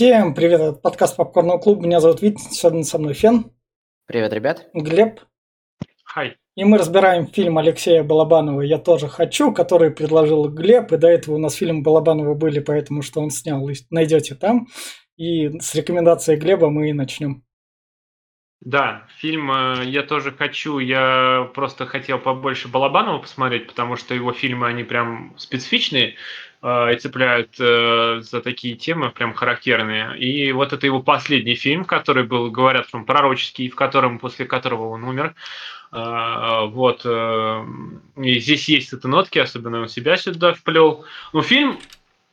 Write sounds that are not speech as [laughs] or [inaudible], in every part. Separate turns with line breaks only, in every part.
Всем привет, это подкаст Попкорного клуба. Меня зовут Вит, сегодня со мной Фен,
Привет, ребят.
Глеб.
Хай.
И мы разбираем фильм Алексея Балабанова «Я тоже хочу», который предложил Глеб. И до этого у нас фильмы Балабанова были, поэтому что он снял, найдете там. И с рекомендацией Глеба мы и начнем.
Да, фильм э, я тоже хочу. Я просто хотел побольше Балабанова посмотреть, потому что его фильмы, они прям специфичные э, и цепляют э, за такие темы прям характерные. И вот это его последний фильм, который был, говорят, он пророческий, в котором, после которого он умер. Э, вот. Э, и здесь есть это нотки, особенно он себя сюда вплел. Но фильм,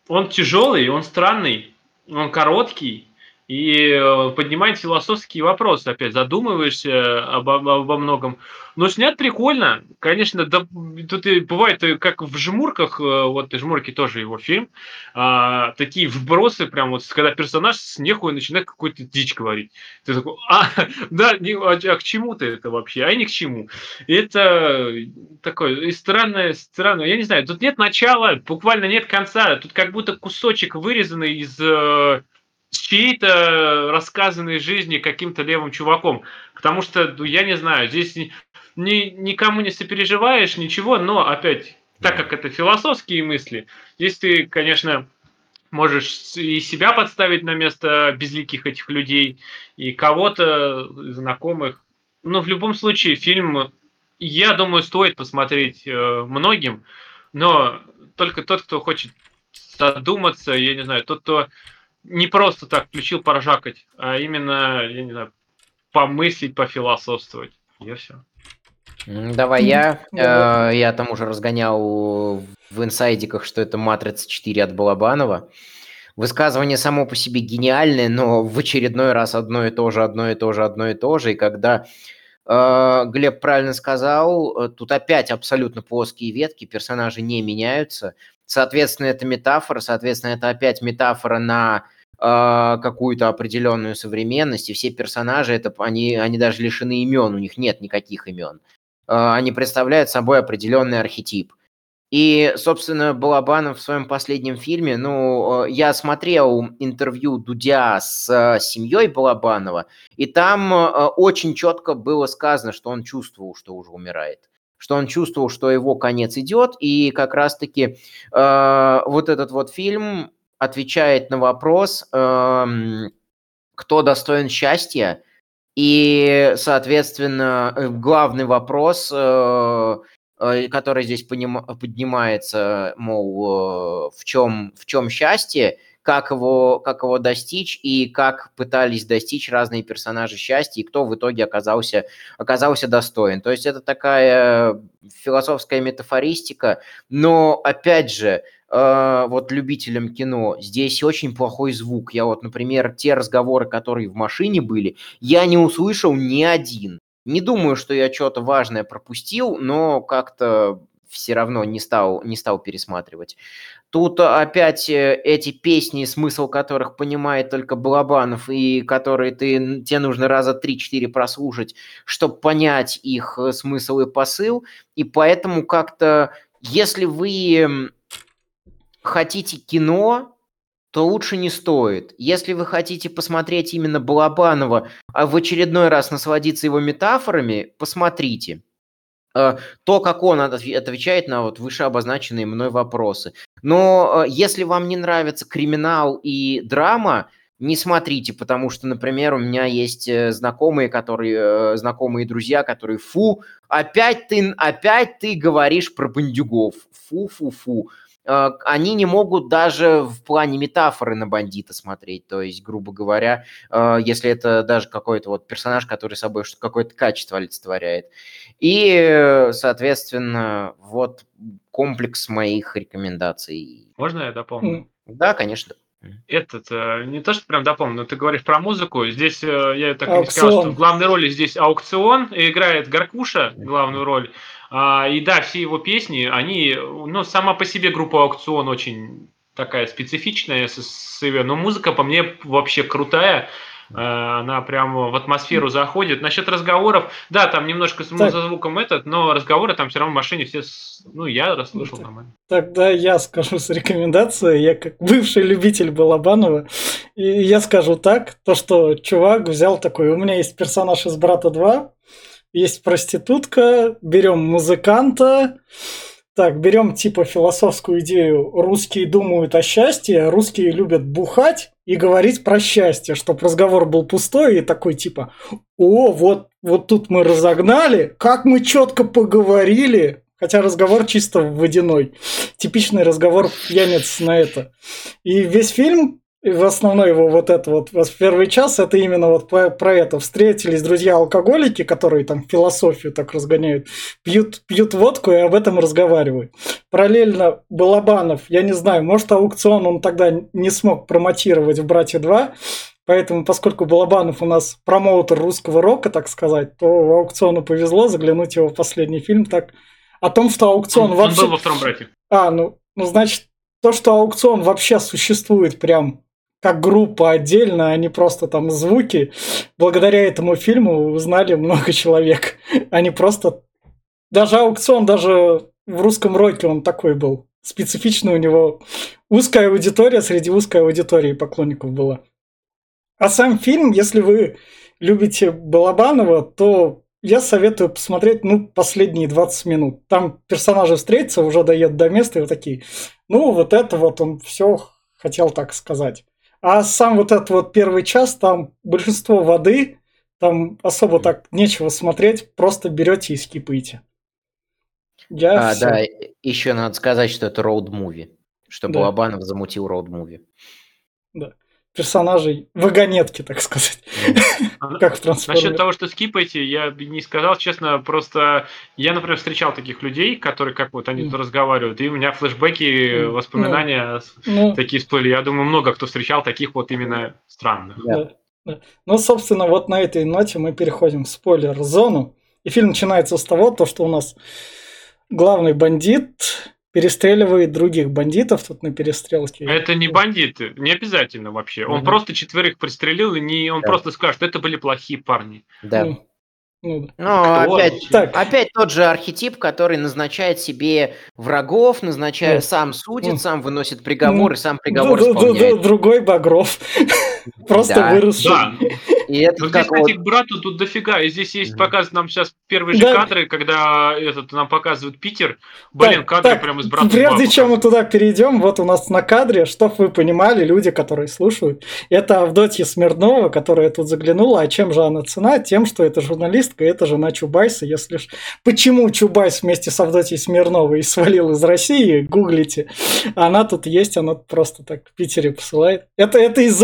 он тяжелый, он странный, он короткий, и э, поднимает философские вопросы, опять задумываешься обо, обо многом. Но снят прикольно, конечно, да, тут и бывает, э, как в «Жмурках», э, вот «Жмурки» тоже его фильм, а, такие вбросы, прям вот, когда персонаж с нехуй начинает какую-то дичь говорить. Ты такой, а, [laughs] да, не, а, а к чему ты это вообще? А не к чему. И это такое и странное, странное, я не знаю, тут нет начала, буквально нет конца, тут как будто кусочек вырезанный из чьей-то рассказанной жизни каким-то левым чуваком. Потому что, ну, я не знаю, здесь ни, ни, никому не сопереживаешь, ничего, но опять, так как это философские мысли, здесь ты, конечно, можешь и себя подставить на место безликих этих людей, и кого-то знакомых. Но в любом случае фильм, я думаю, стоит посмотреть э, многим, но только тот, кто хочет задуматься, я не знаю, тот, кто не просто так включил поржакать, а именно, я не знаю, помыслить, пофилософствовать. И все.
Давай я. Э, я там уже разгонял в инсайдиках, что это «Матрица 4» от Балабанова. Высказывание само по себе гениальное, но в очередной раз одно и то же, одно и то же, одно и то же. И когда э, Глеб правильно сказал, э, тут опять абсолютно плоские ветки, персонажи не меняются. Соответственно, это метафора, соответственно, это опять метафора на э, какую-то определенную современность, и все персонажи, это, они, они даже лишены имен, у них нет никаких имен. Э, они представляют собой определенный архетип. И, собственно, Балабанов в своем последнем фильме, ну, э, я смотрел интервью Дудя с э, семьей Балабанова, и там э, очень четко было сказано, что он чувствовал, что уже умирает что он чувствовал, что его конец идет, и как раз-таки э, вот этот вот фильм отвечает на вопрос, э, кто достоин счастья, и, соответственно, э, главный вопрос, э, э, который здесь поднимается, мол, в чем, в чем счастье, как его, как его достичь и как пытались достичь разные персонажи счастья, и кто в итоге оказался, оказался достоин. То есть это такая философская метафористика, но, опять же, э, вот любителям кино, здесь очень плохой звук. Я вот, например, те разговоры, которые в машине были, я не услышал ни один. Не думаю, что я что-то важное пропустил, но как-то все равно не стал, не стал пересматривать. Тут опять э, эти песни, смысл которых понимает только Балабанов, и которые ты, тебе нужно раза 3-4 прослушать, чтобы понять их э, смысл и посыл. И поэтому как-то, если вы хотите кино, то лучше не стоит. Если вы хотите посмотреть именно Балабанова, а в очередной раз насладиться его метафорами, посмотрите. Э, то, как он отвечает на вот выше обозначенные мной вопросы. Но э, если вам не нравится криминал и драма, не смотрите, потому что, например, у меня есть э, знакомые, которые, знакомые друзья, которые, фу, опять ты, опять ты говоришь про бандюгов, фу-фу-фу. Э, они не могут даже в плане метафоры на бандита смотреть. То есть, грубо говоря, э, если это даже какой-то вот персонаж, который собой какое-то качество олицетворяет. И, соответственно, вот комплекс моих рекомендаций.
Можно я дополню?
Да, конечно.
Этот, э, не то, что прям дополню, но ты говоришь про музыку. Здесь, я так аукцион. не сказал, что в главной роли здесь аукцион, и играет Гаркуша главную роль. А, и да, все его песни, они, ну, сама по себе группа Аукцион очень такая специфичная, но музыка по мне вообще крутая. Э, она прямо в атмосферу заходит. Насчет разговоров, да, там немножко с
Так.
звуком этот, но разговоры там все равно в машине все, ну, я расслышал нормально.
Тогда я скажу с рекомендацией. Я как бывший любитель Балабанова. И я скажу так, то что чувак взял такой, у меня есть персонаж из «Брата 2», есть проститутка, берем музыканта, так, берем типа философскую идею. «русские думают о счастье», русские любят бухать и говорить про счастье, чтобы разговор был пустой и такой типа «О, вот, вот тут мы разогнали, как мы четко поговорили», хотя разговор чисто водяной, типичный разговор пьяниц на это. И весь фильм, и в основной его вот это вот, в первый час, это именно вот про, про это. Встретились друзья-алкоголики, которые там философию так разгоняют, пьют, пьют водку и об этом разговаривают. Параллельно Балабанов, я не знаю, может аукцион он тогда не смог промотировать в «Братья 2», Поэтому, поскольку Балабанов у нас промоутер русского рока, так сказать, то аукциону повезло заглянуть в его последний фильм так о том, что аукцион
Он, он
вообще...
был во втором брате.
А, ну, ну, значит, то, что аукцион вообще существует прям как группа отдельно, а не просто там звуки, благодаря этому фильму узнали много человек. Они просто... Даже аукцион, даже в русском роке он такой был. Специфичный у него узкая аудитория среди узкой аудитории поклонников была. А сам фильм, если вы любите Балабанова, то я советую посмотреть, ну, последние 20 минут. Там персонажи встретятся, уже дойдет до места, и вы такие, ну, вот это вот он все хотел так сказать. А сам вот этот вот первый час, там большинство воды, там особо так нечего смотреть, просто берете и скипаете. Я
А,
всё.
да, еще надо сказать, что это роуд-муви. Что
Да.
Балабанов замутил роуд-муви.
персонажей вагонетки, так сказать, как в.
Насчет того, что скипаете, я бы не сказал, честно, просто я, например, встречал таких людей, которые, как вот они тут разговаривают, и у меня флешбеки,
Мгм.
воспоминания
Ну,
такие всплыли. Я думаю, много кто встречал таких вот именно странных.
Да,
да. Ну, собственно, вот на этой ноте мы переходим в спойлер-зону. И фильм начинается с того, то, что у нас главный бандит перестреливает других бандитов тут на перестрелке.
Это не бандиты, не обязательно вообще. Он
Мгм.
просто четверых пристрелил, и не, он
Да.
просто скажет, это были плохие парни.
Да.
Ну, ну.
Ну,
Кто
опять?
Так.
опять тот же архетип, который назначает себе врагов, назначает,
Да.
сам судит,
Ну.
сам выносит приговор
Ну.
и сам приговор исполняет.
Другой Багров. Просто
Да.
выросший.
Да,
И это
но здесь,
как вот...
кстати, к брату тут дофига. И здесь есть показывают нам сейчас первые же
Да.
кадры, когда этот нам показывают Питер. Блин,
Так,
кадры
так,
прям из брата.
Прежде
2
чем мы туда перейдем, вот у нас на кадре, чтоб вы понимали, люди, которые слушают, это Авдотья Смирнова, которая тут заглянула. А чем же она цена? Тем, что это журналистка, и это жена Чубайса. Если ж... Почему Чубайс вместе с Авдотьей Смирновой свалил из России, гуглите. Она тут есть, она просто так в Питере посылает. Это, это из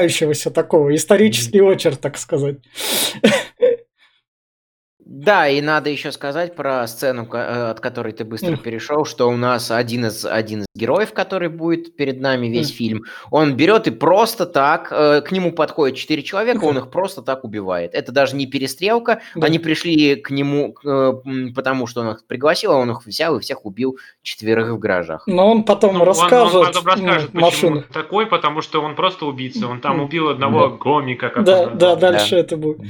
запоминающегося такого, исторический очерк, так сказать.
Да, и надо еще сказать про сцену, э, от которой ты быстро перешел, что у нас один из, один из героев, который будет перед нами весь фильм, он берет и просто так, э, к нему подходит четыре человека, он их просто так убивает. Это даже не перестрелка,
Да.
они пришли к нему, э, потому что он их пригласил, а он их взял и всех убил четверых в гаражах.
Но он потом
Ну, он-
расскажет,
Он, потом
ну,
расскажет, почему
машину.
он такой, потому что он просто убийца. Он там убил одного гомика. как
Да,
он
да,
назвал.
дальше это будет.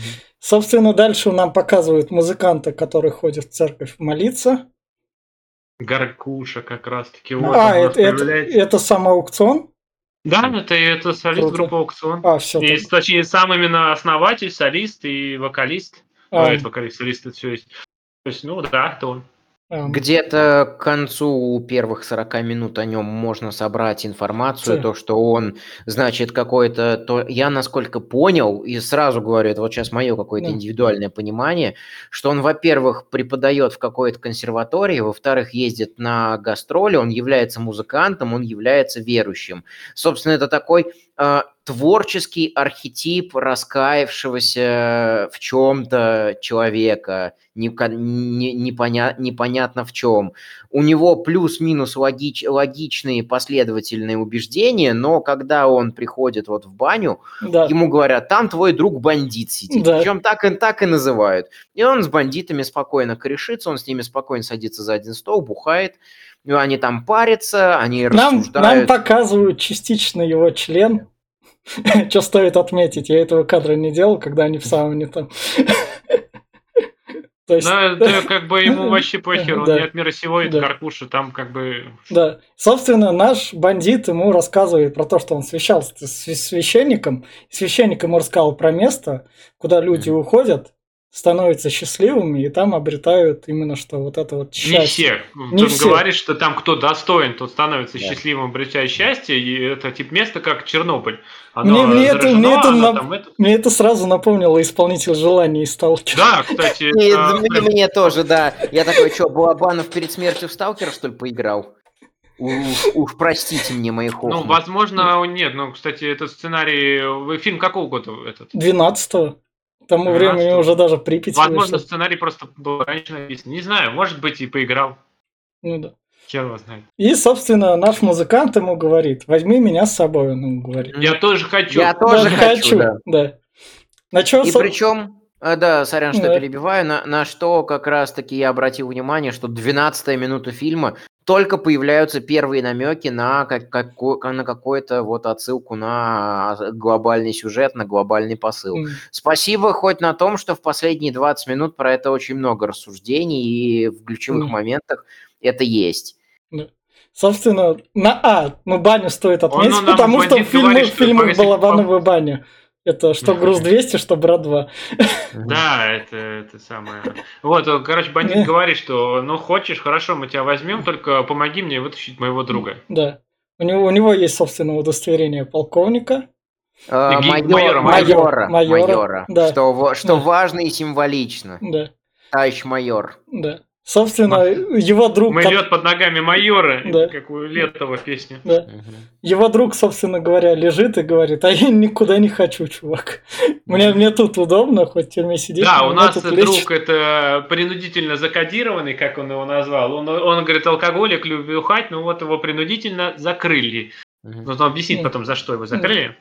Собственно, дальше нам показывают музыканта, который ходит в церковь молиться.
Гаркуша как раз-таки. Вот,
а, это, это, это сам аукцион?
Да, это, это солист
Круто.
группы Аукцион.
А, все.
И, точнее, сам именно основатель, солист и вокалист.
А,
Ой, это вокалист, солист, это все есть. То есть, ну да, это он.
А,
Где-то к концу первых 40 минут о нем можно собрать информацию, то, что он, значит, какой-то... То... Я, насколько понял, и сразу говорю, это вот сейчас мое какое-то
Да.
индивидуальное понимание, что он, во-первых, преподает в какой-то консерватории, во-вторых, ездит на гастроли, он является музыкантом, он является верующим. Собственно, это такой э, творческий архетип раскаявшегося в чем-то человека, непо- не- непоня- непонятно в чем. У него плюс-минус логич- логичные последовательные убеждения, но когда он приходит вот в баню,
да.
ему говорят, там твой друг бандит сидит.
Да.
Причем так и, так и называют. И он с бандитами спокойно корешится, он с ними спокойно садится за один стол, бухает. Ну, они там парятся, они
Нам, нам
рассуждают.
показывают частично его член. [laughs] Что стоит отметить, я этого кадра не делал, когда они в сауне там. [laughs]
То есть... Да, да, как бы ему вообще похер, он
да.
не от мира сего, это да. Каркуша, там как бы...
Да, собственно, наш бандит ему рассказывает про то, что он свящался с священником, священник ему рассказал про место, куда люди mm-hmm. уходят, становятся счастливыми, и там обретают именно что вот это вот счастье.
Не все. Не Тут все. говорит, что там кто достоин, тот становится да. счастливым, обретает счастье, и это тип место как Чернобыль.
Оно мне, мне, это, мне, это, на... там, это... мне это сразу напомнило исполнитель желаний из Сталкера.
Да, кстати.
Мне, мне тоже, да. Я такой, что, Балабанов перед смертью в Сталкера, что ли, поиграл? Уж, уж простите мне моих хохмы.
Ну, возможно, нет. Ну, кстати, этот сценарий... Фильм какого года этот?
12-го. К тому времени уже даже Припять
Возможно, вышел. сценарий просто был раньше написан. Не знаю, может быть, и поиграл.
Ну да.
Хер его знает.
И, собственно, наш музыкант ему говорит, возьми меня с собой, он ему говорит.
Я тоже хочу.
Я тоже хочу, да.
да. На чё,
и со... причем, да, сорян, что да. перебиваю, на, на что как раз-таки я обратил внимание, что 12 минута фильма только появляются первые намеки на, как, как, на какую-то вот отсылку на глобальный сюжет, на глобальный посыл. Mm. Спасибо хоть на том, что в последние 20 минут про это очень много рассуждений, и в ключевых mm. моментах это есть.
Собственно, на А, ну баню стоит отметить, он, потому что в фильмах, говорит, фильмах Балабанова баня. Это что груз [laughs] 200, что брат 2.
Да, это, это самое. Вот, короче, бандит говорит, что ну хочешь, хорошо, мы тебя возьмем, только помоги мне вытащить моего друга.
Да. У него, у него есть, собственно, удостоверение полковника.
А, майора, майора, майора, майора, да. что, что да. важно и символично.
Да.
Товарищ майор.
Да. Собственно, его друг...
Мы лед под ногами майора, [laughs] да. как у Летова песня.
Да. Угу. Его друг, собственно говоря, лежит и говорит, а я никуда не хочу, чувак. Мне, мне тут удобно, хоть в тюрьме сидеть.
Да, у нас друг лечь. это принудительно закодированный, как он его назвал. Он, он говорит, алкоголик, любит бухать, но вот его принудительно закрыли. Угу. Но он объяснит потом, за что его закрыли.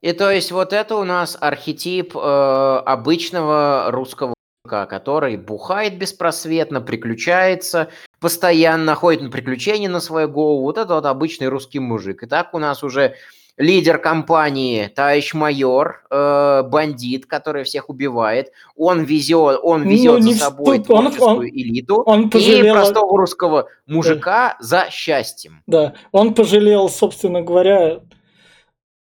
И то есть вот это у нас архетип э, обычного русского который бухает беспросветно, приключается, постоянно находит на приключения на свою голову. Вот это вот обычный русский мужик. И так у нас уже лидер компании, товарищ майор, э, бандит, который всех убивает. Он везет, он везет ну, за собой тут, творческую он, он, элиту он пожалел... и простого русского мужика да. за счастьем.
Да, он пожалел, собственно говоря,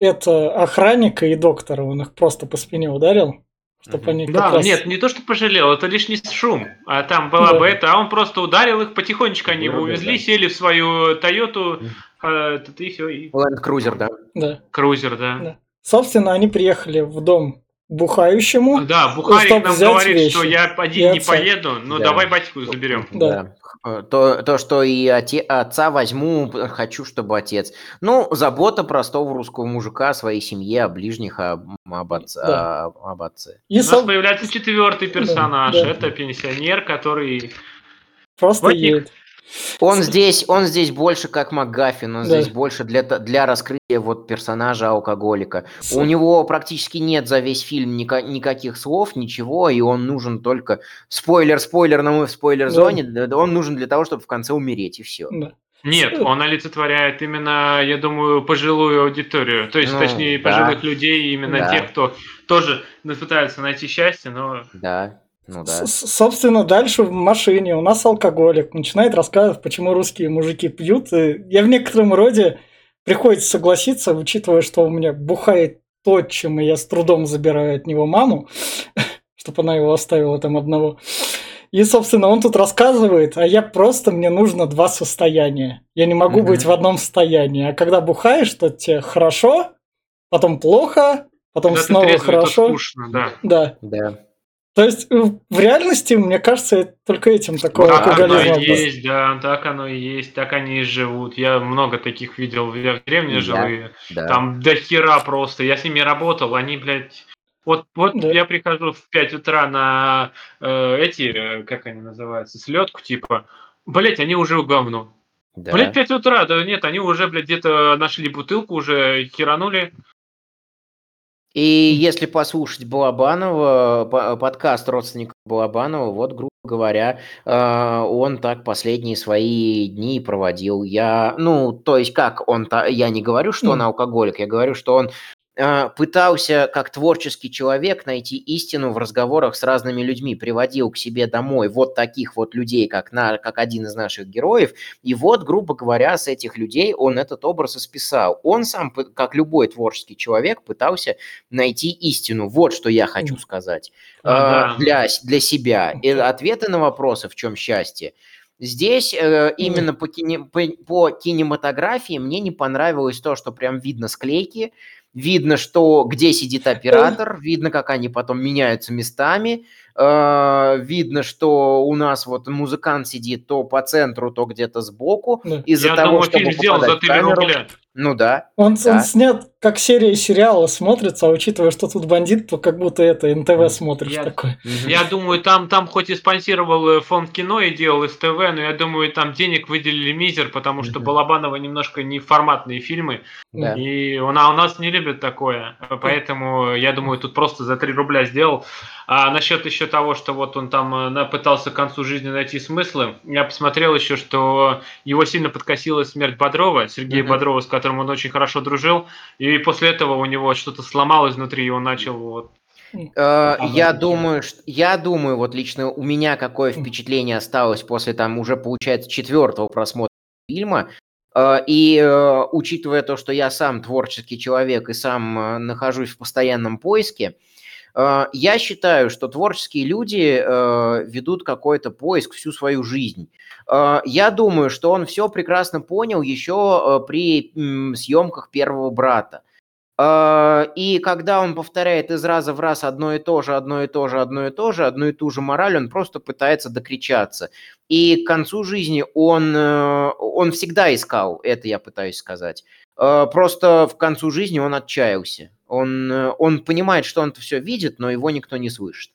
это охранника и доктора. Он их просто по спине ударил.
Чтобы они да, раз... нет, не то, что пожалел, это лишний шум. А там была да. бы это, а он просто ударил их потихонечку, они его увезли, да. сели в свою Тойоту, а, и все. И...
Land Cruiser, да.
Да.
Крузер, да. да.
Собственно, они приехали в дом бухающему.
Да, бухарик нам говорит, вещи. что я один не поеду, но да. давай батьку заберем.
Да.
да. То, то, что и оте, отца возьму, хочу, чтобы отец. Ну, забота простого русского мужика о своей семье, о ближних, об, об, отце, да. об отце.
И У нас сам... появляется четвертый персонаж. Да, да. Это пенсионер, который...
Просто едет.
Он здесь, он здесь больше как МакГаффин, он да. здесь больше для, для раскрытия вот персонажа алкоголика. С... У него практически нет за весь фильм ника- никаких слов, ничего, и он нужен только... Спойлер, спойлер, но мы в спойлер-зоне. Да. Он нужен для того, чтобы в конце умереть, и все.
Да.
Нет, он олицетворяет именно, я думаю, пожилую аудиторию. То есть, ну, точнее, да. пожилых людей, именно да. тех, кто тоже пытается найти счастье, но...
Да. Ну да.
Собственно, дальше в машине у нас алкоголик начинает рассказывать, почему русские мужики пьют. И я в некотором роде приходится согласиться, учитывая, что у меня бухает отчим, и я с трудом забираю от него маму, [laughs] чтобы она его оставила там одного. И, собственно, он тут рассказывает, а я просто, мне нужно два состояния. Я не могу mm-hmm. быть в одном состоянии. А когда бухаешь, то тебе хорошо, потом плохо, потом когда снова хорошо.
Скучно, да.
Да.
Да.
То есть э, в реальности, мне кажется, только этим такое
да, алкоголизм. Так есть, да, так оно и есть, так они и живут. Я много таких видел, я в деревне да, жил, и да. там до хера просто. Я с ними работал, они, блядь, вот, вот да. я прихожу в 5 утра на э, эти, э, как они называются, слетку, типа, блять, они уже в говно. Да. Блять, 5 утра, да нет, они уже, блядь, где-то нашли бутылку, уже херанули.
И если послушать Балабанова, подкаст родственников Балабанова, вот, грубо говоря, э, он так последние свои дни проводил. Я, ну, то есть как он, я не говорю, что он алкоголик, я говорю, что он пытался как творческий человек найти истину в разговорах с разными людьми, приводил к себе домой вот таких вот людей, как, на, как один из наших героев, и вот, грубо говоря, с этих людей он этот образ и списал. Он сам, как любой творческий человек, пытался найти истину. Вот что я хочу сказать
А,
э, для, для себя. И ответы на вопросы, в чем счастье, Здесь э, именно по, кине, по, по кинематографии мне не понравилось то, что прям видно склейки, видно, что где сидит оператор, видно, как они потом меняются местами, э, видно, что у нас вот музыкант сидит то по центру, то где-то сбоку. Из-за того, чтобы
сделал
попадать
за
в
3
камеру.
рубля.
Ну да.
Он,
Да.
он снят как серия сериала смотрится, а учитывая, что тут бандит, то как будто это НТВ смотришь
Я-
такой.
Мгм.
Я думаю, там, там хоть и спонсировал э, фонд кино и делал СТВ, но я думаю, там денег выделили мизер, потому что. Балабанова немножко не форматные фильмы.
Да.
И он, а у нас не любят такое. Поэтому я думаю, тут просто за 3 рубля сделал. А насчет еще того, что вот он там э, пытался к концу жизни найти смыслы, я посмотрел еще, что его сильно подкосила смерть Бодрова, Сергея
Мгм.
Бодрова, с которым он очень хорошо дружил. И после этого у него что-то сломалось внутри, и он начал вот
Э. Я думаю, что, я думаю, вот лично у меня какое
Мгм.
впечатление осталось после там уже получается четвертого просмотра фильма. Э, И э, учитывая то, что я сам творческий человек и сам нахожусь в постоянном поиске, я считаю, что творческие люди ведут какой-то поиск всю свою жизнь. Я думаю, что он все прекрасно понял еще при съемках первого брата. А, И когда он повторяет из раза в раз одно и то же, одно и то же, одно и то же, одну и ту же мораль, он просто пытается докричаться. И к концу жизни он, э, он всегда искал, это я пытаюсь сказать. Э, Просто в концу жизни он отчаялся. Он, э, он понимает, что он все видит, но его никто не слышит.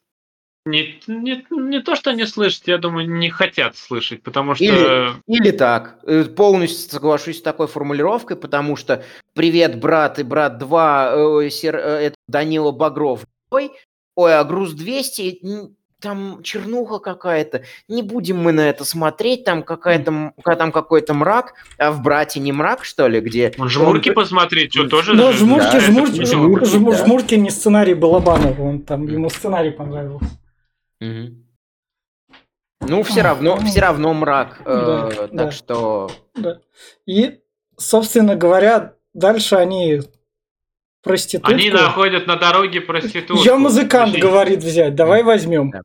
Не, не, не то, что не слышат, я думаю, не хотят слышать, потому что...
Или- Или так. Э, Полностью соглашусь с такой формулировкой, потому что «Привет, брат» и «Брат 2» э, сер- э, это Данила Багров. Ой, ой, а «Груз 200» м, там чернуха какая-то. Не будем мы на это смотреть, там какая-то, там какой-то мрак. А в «Брате» не мрак, что ли, где...
Жмурки
он-
посмотреть, что тоже...
Ну, жмурки,
да,
жмурки,
это
жмурки,
жмурки, да.
жмурки не сценарий Балабанова, он там, ему сценарий понравился.
Мгм. Ну, все равно, все равно мрак.
Да,
э,
да.
Так что...
Да. И, собственно говоря, дальше они проститутку.
Они находят на дороге проститутку.
Ее музыкант
Точнее,
говорит взять, давай возьмем.
Да.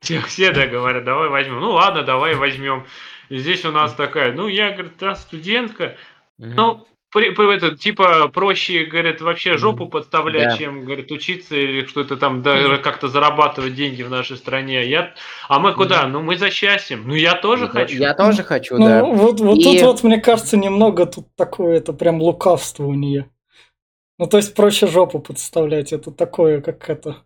Все, все да, говорят, давай возьмем. Ну ладно, давай возьмем. И здесь у нас такая, ну я, говорит, да, студентка.
мгм.
Ну, при- при- это, типа, проще, говорит, вообще жопу подставлять,
Да.
чем, говорит, учиться или что-то там, да, как-то зарабатывать деньги в нашей стране. Я... А мы куда? Ну, мы за счастьем. Ну, я тоже
Я
хочу.
Я тоже хочу,
Ну,
да.
вот, вот
И-
тут вот, мне кажется, немного тут такое, это прям лукавство у нее. Ну, то есть проще жопу подставлять, это такое, как это.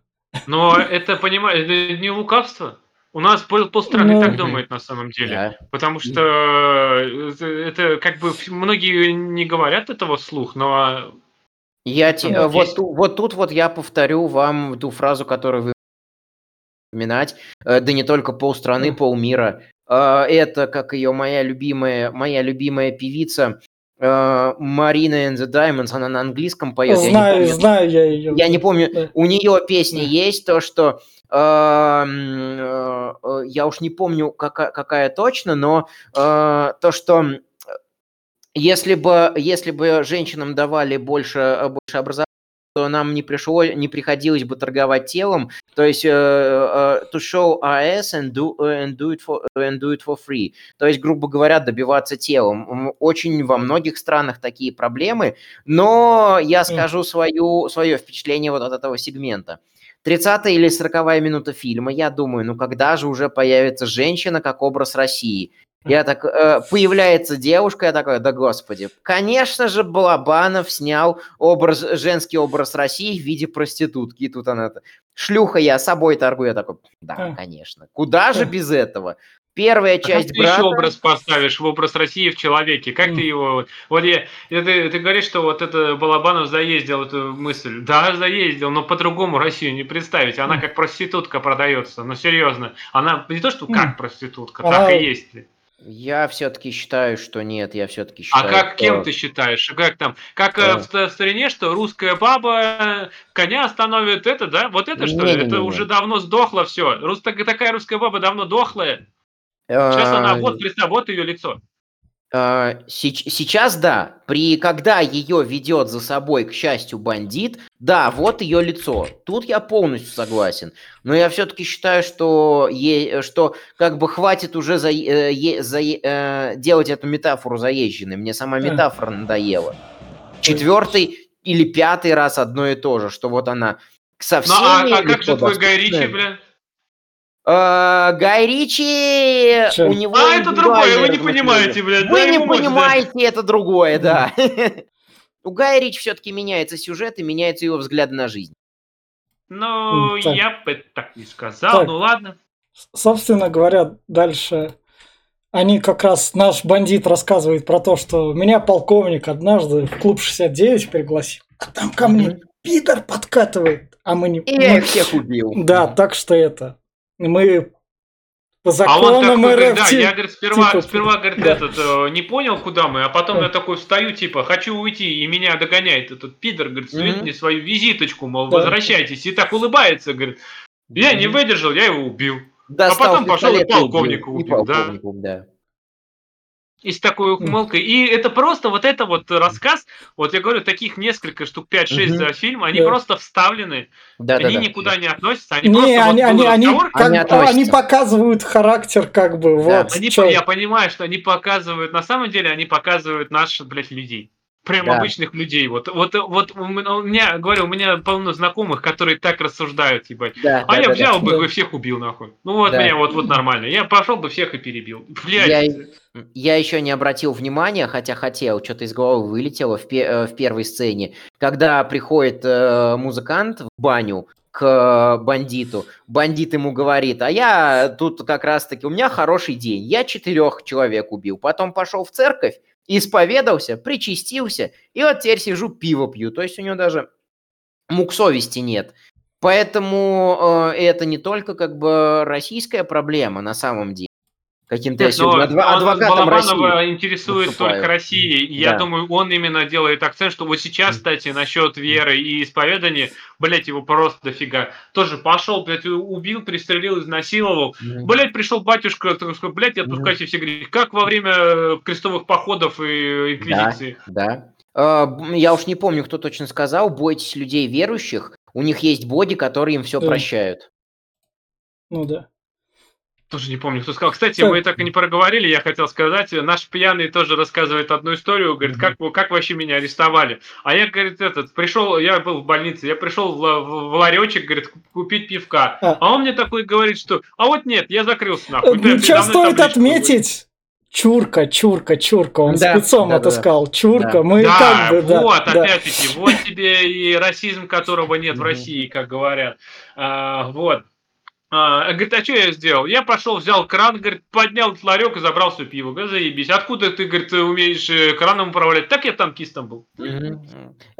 Но это, понимаешь, это не лукавство. У нас пол, полстраны
Ну.
так думает на самом деле.
Да.
Потому что э, это, как бы многие не говорят этого вслух, но
Я те- вот,
есть.
вот тут вот я повторю вам ту фразу, которую вы вспоминать, э, да не только полстраны, полмира. Э, Это, как ее моя любимая, моя любимая певица Марина and the Diamonds, она на английском поет. я не
знаю,
помню,
знаю я ее.
Я не помню,
Да.
у нее песни
Да.
есть то, что я уж не помню, какая, какая точно, но э, то, что если бы, если бы женщинам давали больше, э, больше образования, то нам не пришло, не приходилось бы торговать телом, то есть э, э, to show RS and do, and, do it for, and do it for free. То есть, грубо говоря, добиваться телом. Очень во многих странах такие проблемы, но я скажу свою, свое впечатление вот от этого сегмента. 30 или 40 минута фильма, я думаю, ну когда же уже появится женщина как образ России? Я так, э, появляется девушка, я такой, да господи. Конечно же, Балабанов снял образ, женский образ России в виде проститутки. И тут она, шлюха, я собой торгую. Я такой, да,
А.
конечно. Куда же
А.
без этого? Первая
А как
часть
ты
брата...
еще образ поставишь в образ России в человеке? Как ты
М.
его... Вот я, ты, ты говоришь, что вот это Балабанов заездил эту мысль. Да, заездил, но по-другому Россию не представить. Она
М.
как проститутка продается. Ну, серьезно. Она не то, что как
М.
проститутка,
Она-
так и есть.
Я все-таки считаю, что нет, я все-таки
А
считаю,
как кем
что...
ты считаешь? Как там? Как э,
Э.
в в старине, что русская баба коня остановит это, да? Вот это что ли? Это
Не-не-не-не.
уже давно сдохло все. Рус, так- такая русская баба давно дохлая. Сейчас она,
э,
вот, представь, вот ее лицо.
сеч- Сейчас да, при когда ее ведет за собой, к счастью, бандит, да, вот ее лицо. Тут я полностью согласен. Но я все-таки считаю, что, е- что как бы хватит уже за, э, е- за- э, делать эту метафору заезженной. Мне сама метафора надоела. Четвертый или пятый раз одно и то же, что вот она со
Ну
всеми
а, а как же твой Гай. Ричи, бля?
Э, Гай Ричи,
Чё?
у него
А, это другое, вы не понимаете, блядь.
Вы
дай
не
да.
понимаете, это другое, да. [laughs] У Гая Ричи все-таки меняется сюжет и меняются его взгляды на жизнь.
Ну,
так.
я бы так не сказал,
Так.
ну ладно.
Собственно говоря, дальше они как раз, наш бандит рассказывает про то, что меня полковник однажды в клуб 69 пригласил, а там ко мне пидор подкатывает, а мы не...
И я
мы-
их всех убил.
Да, так что это, мы по
А он
законам
такой, говорит, да,
РФ...
я, говорит, сперва,
типа,
сперва, говорит,
да.
этот, э, не понял, куда мы, а потом
Да.
я такой встаю, типа, хочу уйти, и меня догоняет этот пидор, говорит, сует мне свою визиточку, мол,
Да.
возвращайтесь, и так улыбается, говорит, я не выдержал, я его убил.
Достал
а потом пошел и
пистолет убил.
полковника
И
убил, да.
полковника, да.
И с такой ухмылкой. И это просто вот это вот рассказ, вот я говорю, таких несколько штук, 5-6
Мгм.
за фильм, они
Да.
просто вставлены,
Да, да,
они
да.
никуда не относятся, они
Не,
просто вот
они,
был
они, они,
разговор,
как
Они
они показывают характер, как бы,
Да.
вот.
Они, я понимаю, что они показывают, на самом деле, они показывают наших, блядь, людей. Прям
Да.
обычных людей. Вот, вот, вот у меня, говорю, у меня полно знакомых, которые так рассуждают, ебать.
Да,
А
да,
я
да,
взял бы
Да.
и всех убил, нахуй. Ну вот
Да.
меня вот, вот нормально. Я пошел бы всех и перебил. [laughs] Блядь.
Я, я еще не обратил внимания, хотя хотел, что-то из головы вылетело в, пе- э, в первой сцене, когда приходит э, музыкант в баню к э, бандиту, бандит ему говорит, а я тут как раз-таки, у меня хороший день, я четырех человек убил, потом пошел в церковь, исповедался, причастился, и вот теперь сижу, пиво пью, то есть у него даже мук совести нет. Поэтому э, это не только как бы российская проблема на самом деле. Каким-то я
Нет, но
адва- адвокатом
Балабанова
России.
интересует
выступаю.
только Россия. И Я
Да.
думаю, он именно делает акцент, что вот сейчас, кстати, насчет веры и исповедания, блять, его просто дофига. Тоже пошел, блядь, убил, пристрелил, изнасиловал.
Мгм.
Блять, пришел батюшка, такой, сказал, блядь, отпускайте все грехи. Как во время э, крестовых походов и инквизиции.
Да. Э, б- Я уж не помню, кто точно сказал, бойтесь людей верующих, у них есть боги, которые им все
Да.
прощают.
Ну да.
Тоже не помню, кто сказал. Кстати, мы так и не проговорили, я хотел сказать, наш пьяный тоже рассказывает одну историю, говорит, как, как вообще меня арестовали. А я, говорит, этот, пришел, я был в больнице, я пришел в, в- в ларечек, говорит, купить пивка.
А.
А он мне такой говорит, что, а вот нет, я закрылся нахуй.
Ну,
передо мной
стоит отметить? Чурка, чурка, чурка. Он
Да,
спецом
да,
это
да.
Чурка.
Да.
Мы
Да,
как бы, да.
вот,
да.
опять-таки, вот тебе и расизм, которого нет в. России, как говорят. А, вот. А, говорит, а что я сделал? Я пошел, взял кран, говорит, поднял ларек и забрал все пиво. Говорит, заебись. Откуда ты, говорит, умеешь э, краном управлять? Так я танкистом был.
Мгм.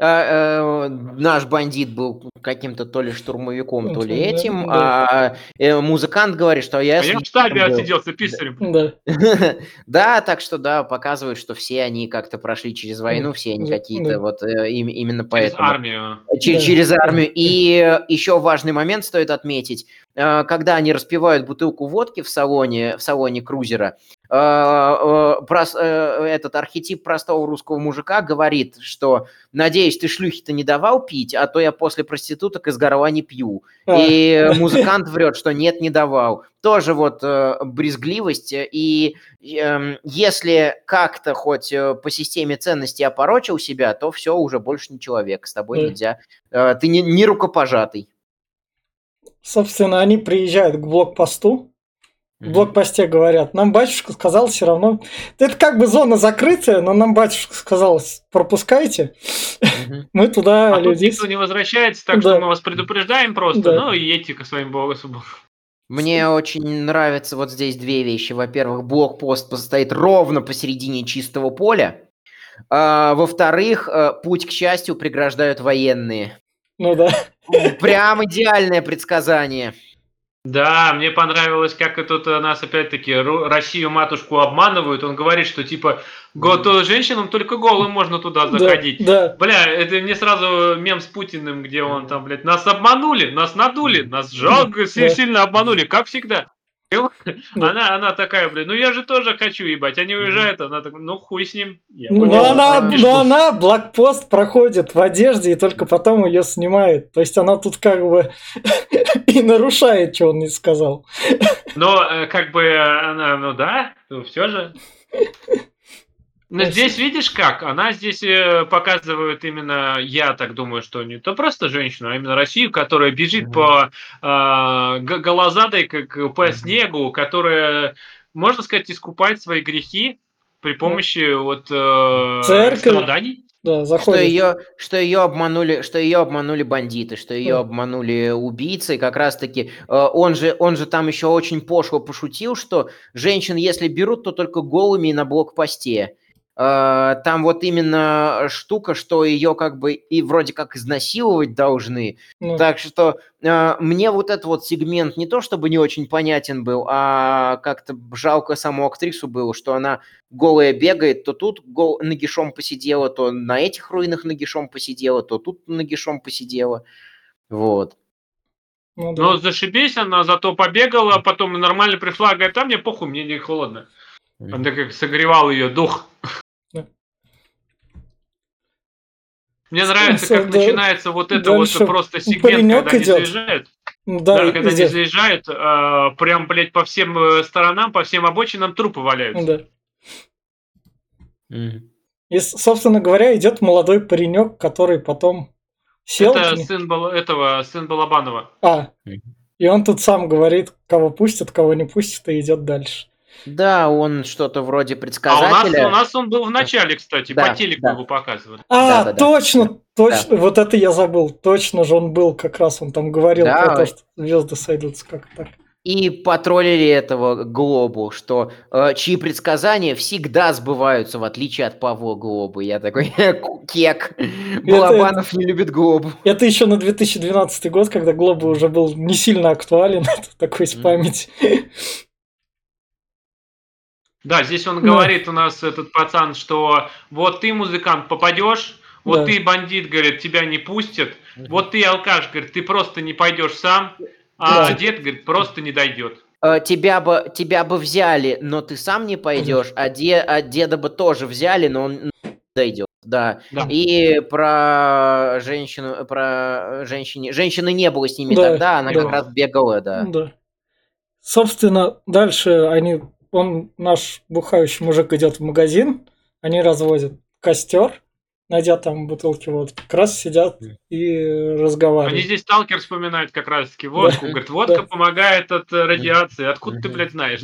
А, э, Наш бандит был каким-то то ли штурмовиком, то ли этим, а э, музыкант говорит, что я...
А я в штабе
был.
отсиделся писарем.
Да. [laughs]
Да, так что да, показывает, что все они как-то прошли через войну, все они какие-то вот им- именно
Через
поэтому.
армию.
Че-
Да.
Через армию. И еще важный момент стоит отметить. Э, Когда они распивают бутылку водки в салоне, в салоне крузера, э, э, этот архетип простого русского мужика говорит, что «надеюсь, ты шлюхи-то не давал пить, а то я после проституток из горла не пью».
А,
И [laughs] музыкант врет, что нет, не давал. Тоже вот брезгливость. И эм, если как-то хоть по системе ценностей опорочил себя, то все, уже больше не человек. С тобой нельзя. Ты не, не рукопожатый.
Собственно, они приезжают к блокпосту. В блокпосте говорят, нам батюшка сказал все равно. Это как бы зона закрытая, но нам батюшка сказал, пропускайте. [laughs] Мы туда
А тут
людей...
никто не возвращается, так
Да.
что мы вас предупреждаем просто.
Да.
Ну и едьте ко своим богам.
Мне очень нравятся вот здесь две вещи. Во-первых, блокпост стоит ровно посередине чистого поля. А, во-вторых, э, путь к счастью преграждают военные.
Ну да.
Прям идеальное предсказание.
Да, мне понравилось, как тут нас опять-таки Россию матушку обманывают. Он говорит, что типа то женщинам только голым можно туда заходить.
Да, да.
Бля, это мне сразу мем с Путиным, где он там, блядь, нас обманули, нас надули, нас жалко, да. сильно обманули, как всегда. Она, она такая, блин, ну я же тоже хочу ебать. Они уезжают, она такая, ну хуй с ним.
Ну она, но она блокпост проходит в одежде и только потом ее снимает. То есть она тут как бы [laughs] и нарушает, что он не сказал.
Но э, как бы она, ну да, ну все же. Но здесь видишь как? Она здесь э, показывает именно, я так думаю, что не то просто женщину, а именно Россию, которая бежит mm-hmm. по э, голозадой, как по mm-hmm. снегу, которая, можно сказать, искупает свои грехи при помощи mm-hmm. вот э,
Церковь. страданий.
Да, заходит. Что ее, что ее обманули, что ее обманули бандиты, что ее да. обманули убийцы, как раз таки э, он же, он же там еще очень пошло пошутил, что женщин, если берут, то только голыми и на блокпосте. А, там вот именно штука, что ее как бы и вроде как изнасиловать должны. Ну. Так что э, мне вот этот вот сегмент не то чтобы не очень понятен был, а как-то жалко саму актрису было, что она голая бегает, то тут гол нагишом посидела, то на этих руинах нагишом посидела, то тут нагишом посидела. Вот.
Ну, да. Но зашибись, она зато побегала, потом нормально пришла, говорит, а мне похуй, мне не холодно. Он так как согревал ее дух. Мне нравится, как начинается вот это вот просто сегмент, когда они заезжают. Да, да когда они заезжают, э, прям, блядь, по всем э, сторонам, по всем обочинам трупы валяются.
Да. Mm. И, собственно говоря, идет молодой паренек, который потом
сел. Это сын Бал... этого, сын Балабанова.
А. И он тут сам говорит, кого пустят, кого не пустят, и идет дальше.
Да, он что-то вроде предсказателя.
А у нас, у нас он был в начале, кстати, да, по телеку да. его показывали.
А, да, да, точно, да. точно, да. вот это я забыл. Точно же он был, как раз он там говорил да. про то, что звезды сойдутся, как так.
И потроллили этого Глобу, что э, чьи предсказания всегда сбываются, в отличие от Павла Глобы. Я такой, [laughs] кек, Балабанов это, не любит Глобу.
Это еще на 2012 год, когда Глоба уже был не сильно актуален, [laughs] такой с памяти.
Да, здесь он говорит у нас, этот пацан, что вот ты, музыкант, попадешь, вот да. ты, бандит, говорит, тебя не пустят, вот ты, алкаш, говорит, ты просто не пойдешь сам, а да. дед, говорит, просто не дойдет.
Э, тебя бы, тебя бы взяли, но ты сам не пойдешь, а, де, а деда бы тоже взяли, но он дойдет. Да. да. И про женщину, про женщине, женщины не было с ними да, тогда, она да. как раз бегала, да.
Да. Собственно, дальше они он, наш бухающий мужик идет в магазин, они разводят костер, найдя там бутылки вот как раз сидят и разговаривают.
Они здесь сталкер вспоминают как раз-таки водку. Да. Говорит, водка да. помогает от радиации. Откуда ты, блядь, знаешь?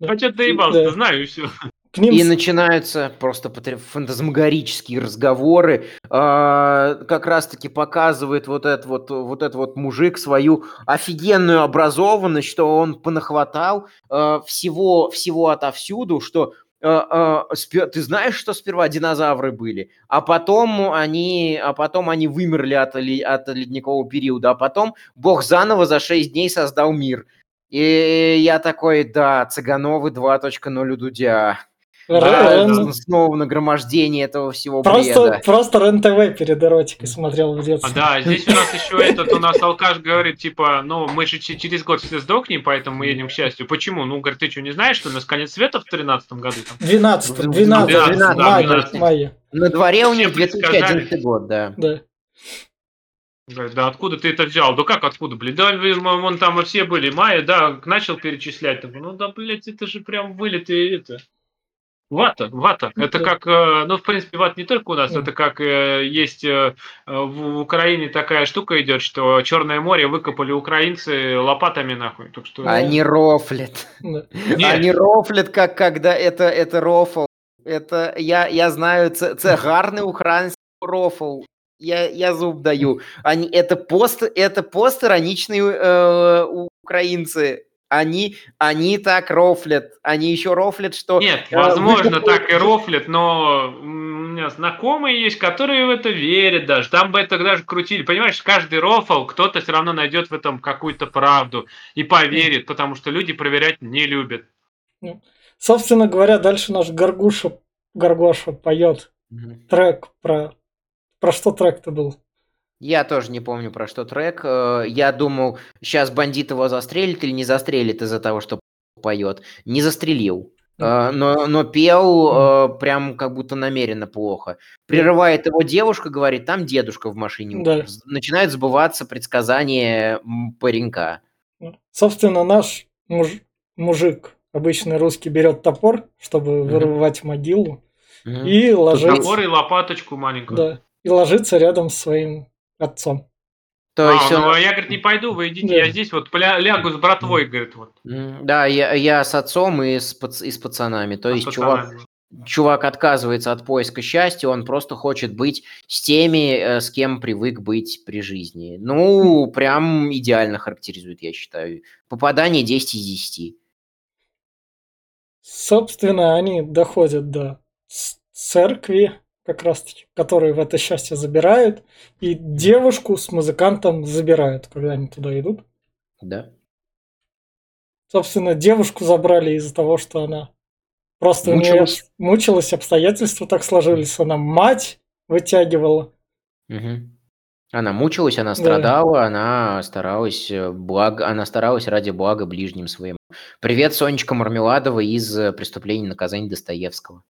Да. Хотя ты ебался, да. знаю и все.
К ним... И начинаются просто фантазмагорические разговоры. А, как раз-таки показывает вот этот вот, вот этот вот мужик свою офигенную образованность, что он понахватал а, всего, всего отовсюду, что а, ты знаешь, что сперва динозавры были, а потом они, а потом они вымерли от, от ледникового периода, а потом Бог заново за 6 дней создал мир. И я такой, да, Цыгановы 2.0 у Дудя. Да, Рен... снова нагромождение этого всего
просто, бреда. Просто РЕН-ТВ перед эротикой смотрел в детстве.
А, да, здесь у нас еще этот, у нас алкаш говорит, типа, ну, мы же через год все сдохнем, поэтому мы едем к счастью. Почему? Ну, говорит, ты что, не знаешь, что у нас конец света в 13 году? Там?
12 12 12, 12, 12, 12
мая. На дворе у них 2011 год, да.
Да.
Да, откуда ты это взял? Да как откуда, блин? Да, вон там все были. Майя, да, начал перечислять. Ну да, блядь, это же прям вылет это. Вата, вата. Это как, э, ну, в принципе, ват не только у нас, это как э, есть э, в Украине такая штука идет, что Черное море выкопали украинцы лопатами нахуй. Так что...
Они рофлят. Они рофлят, как когда это, это рофл. Это я, я знаю, це, гарный украинский рофл. Я, я зуб даю. Они, это пост, это постироничные э, украинцы они, они так рофлят, они еще рофлят, что...
Нет, э, возможно, выкуп... так и рофлят, но меня знакомые есть, которые в это верят даже. Там бы это даже крутили. Понимаешь, каждый рофл кто-то все равно найдет в этом какую-то правду и поверит, потому что люди проверять не любят.
Собственно говоря, дальше наш Горгуша, Горгоша поет трек про... Про что трек-то был?
Я тоже не помню, про что трек. Э, Я думал, сейчас бандит его застрелит или не застрелит из-за того, что поет. Не застрелил. Э, Но, но пел э, прям как будто намеренно плохо. Прерывает его девушка, говорит, там дедушка в машине.
Да.
умер». З- Начинает сбываться предсказание паренька.
Собственно, наш муж- мужик, обычный русский, берет топор, чтобы вырывать могилу,
Мгм.
и ложится,
Топор и лопаточку маленькую.
да, и ложится рядом с своим отцом.
То
а,
есть он-
ну, а я, говорит, не пойду, вы идите,
Да.
я здесь вот пля- лягу с братвой, говорит, вот.
Да, я, я с отцом и с, пац- и с пацанами. То
А
есть чувак, чувак отказывается от поиска счастья, он просто хочет быть с теми, э, с кем привык быть при жизни. Ну, прям идеально характеризует, я считаю. Попадание 10 из 10.
Собственно, они доходят до церкви, как раз таки, которые в это счастье забирают, и девушку с музыкантом забирают, когда они туда идут.
Да.
Собственно, девушку забрали из-за того, что она просто
Мучилась.
мучилась, обстоятельства так сложились, она мать вытягивала.
Мгм. Она мучилась, она страдала, она старалась э, благо, она старалась ради блага ближним своим. Привет, Сонечка Мармеладова из э, «Преступления и наказания Достоевского».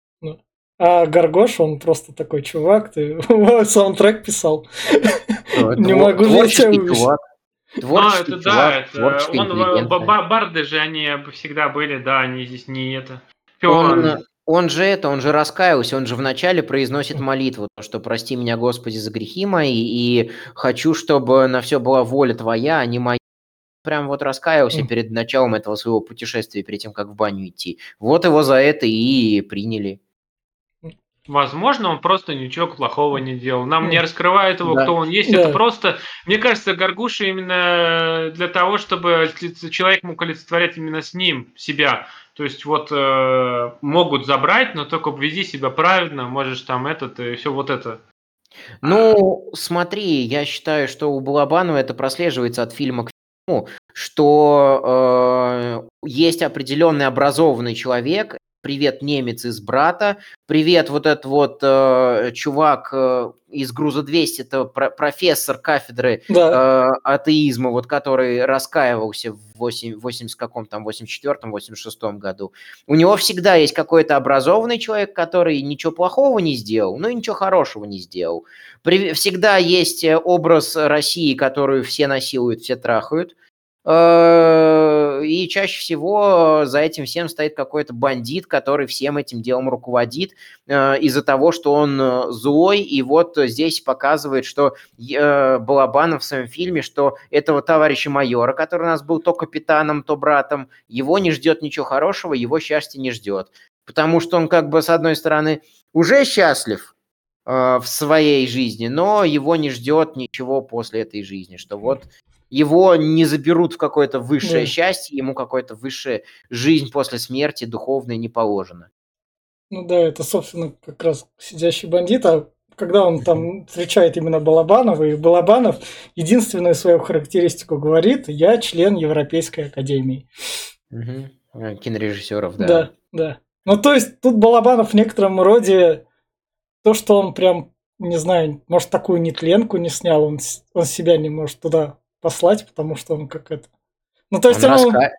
А Гаргош, он просто такой чувак, ты [laughs] саундтрек писал.
Э,
Не могу я
творческий.
Ну,
Творческий
это
чувак,
да, это он, ба- барды же они всегда были, да, они здесь не это.
Он, он же это, он же раскаялся, он же вначале произносит молитву, то, что прости меня, Господи, за грехи мои, и хочу, чтобы на все была воля твоя, а не моя. Прям вот раскаялся перед началом этого своего путешествия, перед тем, как в баню идти. Вот его за это и приняли.
Возможно, он просто ничего плохого не делал. Нам не раскрывают его,
Да.
кто он есть.
Да.
Это просто, мне кажется, Горгуша именно для того, чтобы человек мог олицетворять именно с ним себя. То есть вот э, могут забрать, но только веди себя правильно, можешь там этот и все вот это.
Ну, смотри, я считаю, что у Балабанова это прослеживается от фильма к фильму, что э, есть определенный образованный человек, привет немец из брата, привет вот этот вот э, чувак э, из груза 200, это про- профессор кафедры
Да,
э, атеизма, вот который раскаивался в 8, 80 каком там, 84-м, 86-м году. У него всегда есть какой-то образованный человек, который ничего плохого не сделал, но и ничего хорошего не сделал. При- всегда есть э, образ России, которую все насилуют, все трахают. Э, И чаще всего за этим всем стоит какой-то бандит, который всем этим делом руководит э, из-за того, что он э, злой. И вот здесь показывает, что э, Балабанов в своем фильме, что этого товарища майора, который у нас был то капитаном, то братом, его не ждет ничего хорошего, его счастья не ждет. Потому что он как бы, с одной стороны, уже счастлив в своей жизни, но его не ждет ничего после этой жизни, что вот его не заберут в какое-то высшее
Да.
счастье, ему какая-то высшая жизнь после смерти духовная не положена.
ну да, это, собственно, как раз сидящий бандит, а когда он там [laughs] встречает именно Балабанова, и Балабанов единственную свою характеристику говорит, я член Европейской Академии.
Мгм. Э, Кинорежиссеров, да.
Да, да. Ну, то есть, тут Балабанов в некотором роде то, что он прям, не знаю, может, такую нетленку не снял, он, он себя не может туда послать, потому что он как это... Ну, то есть,
он,
ему-
раска-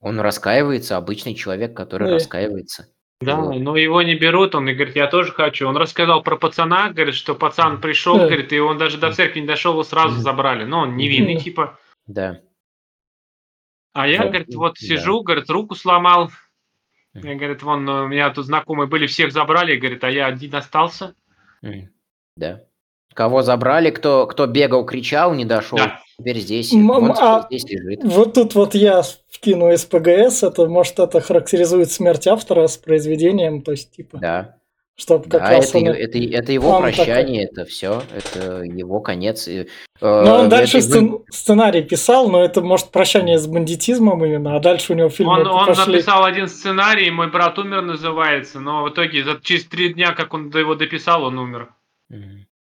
он раскаивается, обычный человек, который
Да.
раскаивается.
Да,
Вот.
но его не берут, он и говорит, я тоже хочу. Он рассказал про пацана, говорит, что пацан пришел,
Да.
говорит, и он даже до церкви не дошел, его сразу забрали. Но он невинный,
Мгм.
типа.
Да.
А я,
Да.
говорит, вот
Да.
сижу, говорит, руку сломал. Я, говорит, вон, у меня тут знакомые были, всех забрали, говорит, а я один остался.
Да. Кого забрали, кто, кто бегал, кричал, не дошел,
Да.
Теперь здесь,
М-
вон
а-
здесь лежит.
Вот тут вот я вкину СПГС, это, может, это характеризует смерть автора с произведением, то есть, типа,
Да.
Чтобы как
Да,
раз
это,
он...
это, это его
он такой-
прощание, это все, это его конец. э,
Но он
в
дальше
этой вы-
сцен- сценарий писал, но это, может, прощание с бандитизмом именно, а дальше у него фильмы
Он, он
пошли.
написал один сценарий, мой брат умер называется, но в итоге за, через три дня, как он до его дописал, он умер.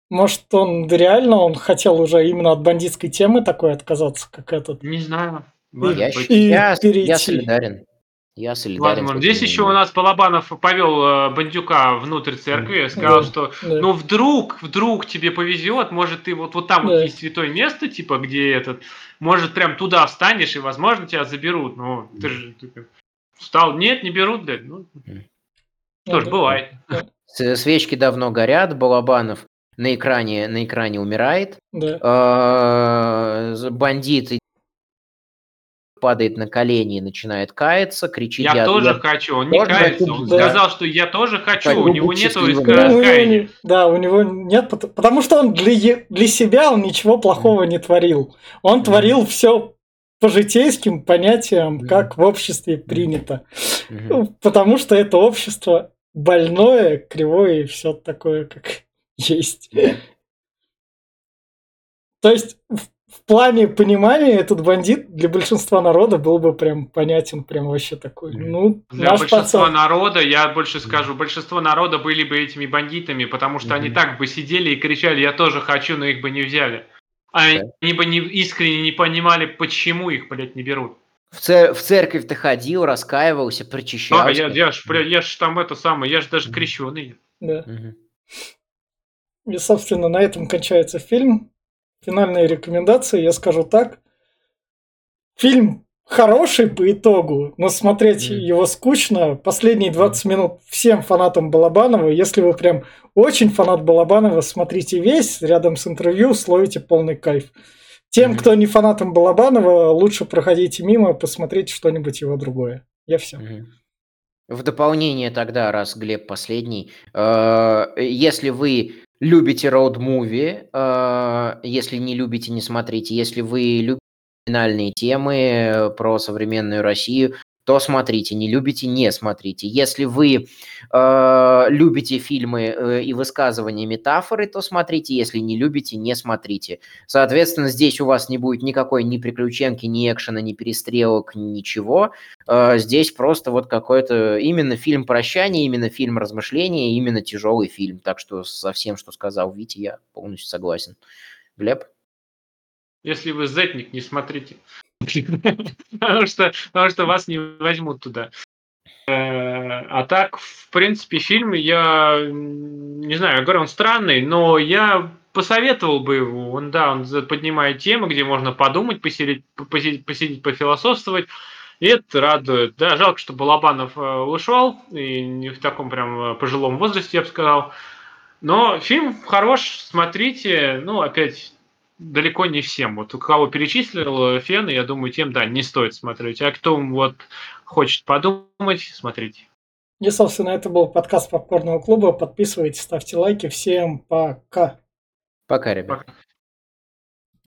Может, он реально он хотел уже именно от бандитской темы такой отказаться, как этот.
Не знаю.
И-
Может
Я, щ- я,
перейти.
я солидарен. Я солидарен. С
Здесь еще у нас Балабанов повел э, бандюка внутрь церкви, сказал,
Да.
что
Да.
ну вдруг, вдруг тебе повезет, может ты вот, вот там вот
Да.
есть святое место, типа, где этот, может прям туда встанешь и, возможно, тебя заберут. Ну, ты же типа, встал, нет, не берут, блядь. Ну, что ж,
да.
бывает.
Свечки давно горят, Балабанов на экране, на экране умирает.
Да.
З- Бандит падает на колени и начинает каяться, кричит
Я, тоже
я-
хочу, он не
Можно
кается, он
да.
сказал, что я тоже хочу,
Хочу
у него иска-
да.
Да, у него нет, пот- потому что он для, для себя он ничего плохого не творил. Он творил все по житейским понятиям, как в обществе принято. Ну, Потому что это общество больное, кривое и все такое, как есть. То есть в, в плане понимания этот бандит для большинства народа был бы прям понятен, прям вообще такой. Ну,
Для
наш
большинства
пацан.
народа, я больше скажу, большинство народа были бы этими бандитами, потому что они
Мгм.
так бы сидели и кричали, я тоже хочу, но их бы не взяли. А
Да.
они бы не, искренне не понимали, почему их, блядь, не берут.
В, цер- в церковь ты ходил, раскаивался, причащался.
А, я, я ж, я ж там это самое, я же даже крещеный.
Да.
Мгм.
И, собственно, на этом кончается фильм. Финальные рекомендации, я скажу так. Фильм хороший по итогу, но смотреть
Мгм.
его скучно. Последние 20 минут всем фанатам Балабанова. Если вы прям очень фанат Балабанова, смотрите весь, рядом с интервью словите полный кайф. Тем,
Мгм.
кто не фанатом Балабанова, лучше проходите мимо, посмотрите что-нибудь его другое. Я все.
Мгм. В дополнение тогда, раз Глеб последний, э, если вы любите роуд-муви, э, если не любите, не смотрите, если вы любите криминальные темы э, про современную Россию, то смотрите, не любите, не смотрите. Если вы э, любите фильмы э, и высказывания метафоры, то смотрите, если не любите, не смотрите. Соответственно, здесь у вас не будет никакой ни приключенки, ни экшена, ни перестрелок, ничего. Э, Здесь просто вот какой-то именно фильм прощания, именно фильм размышления, именно тяжелый фильм. Так что со всем, что сказал Витя, я полностью согласен. Глеб?
Если вы зетник, не смотрите. [laughs] Потому что, потому что вас не возьмут туда. Э, А так, в принципе, фильм я не знаю, я говорю, он странный, но я посоветовал бы его. Он, да, он поднимает темы, где можно подумать, посидеть, посидеть, посидеть, пофилософствовать. И это радует. Да, жалко, что Балабанов э, ушел, и не в таком прям э, пожилом возрасте, я бы сказал. Но фильм хорош, смотрите. Ну, опять, далеко не всем. Вот у кого перечислил э, Фен, я думаю, тем, да, не стоит смотреть. А кто вот хочет подумать, смотрите.
И, собственно, это был подкаст Попкорного клуба. Подписывайтесь, ставьте лайки. Всем пока.
Пока, ребят.
Пока.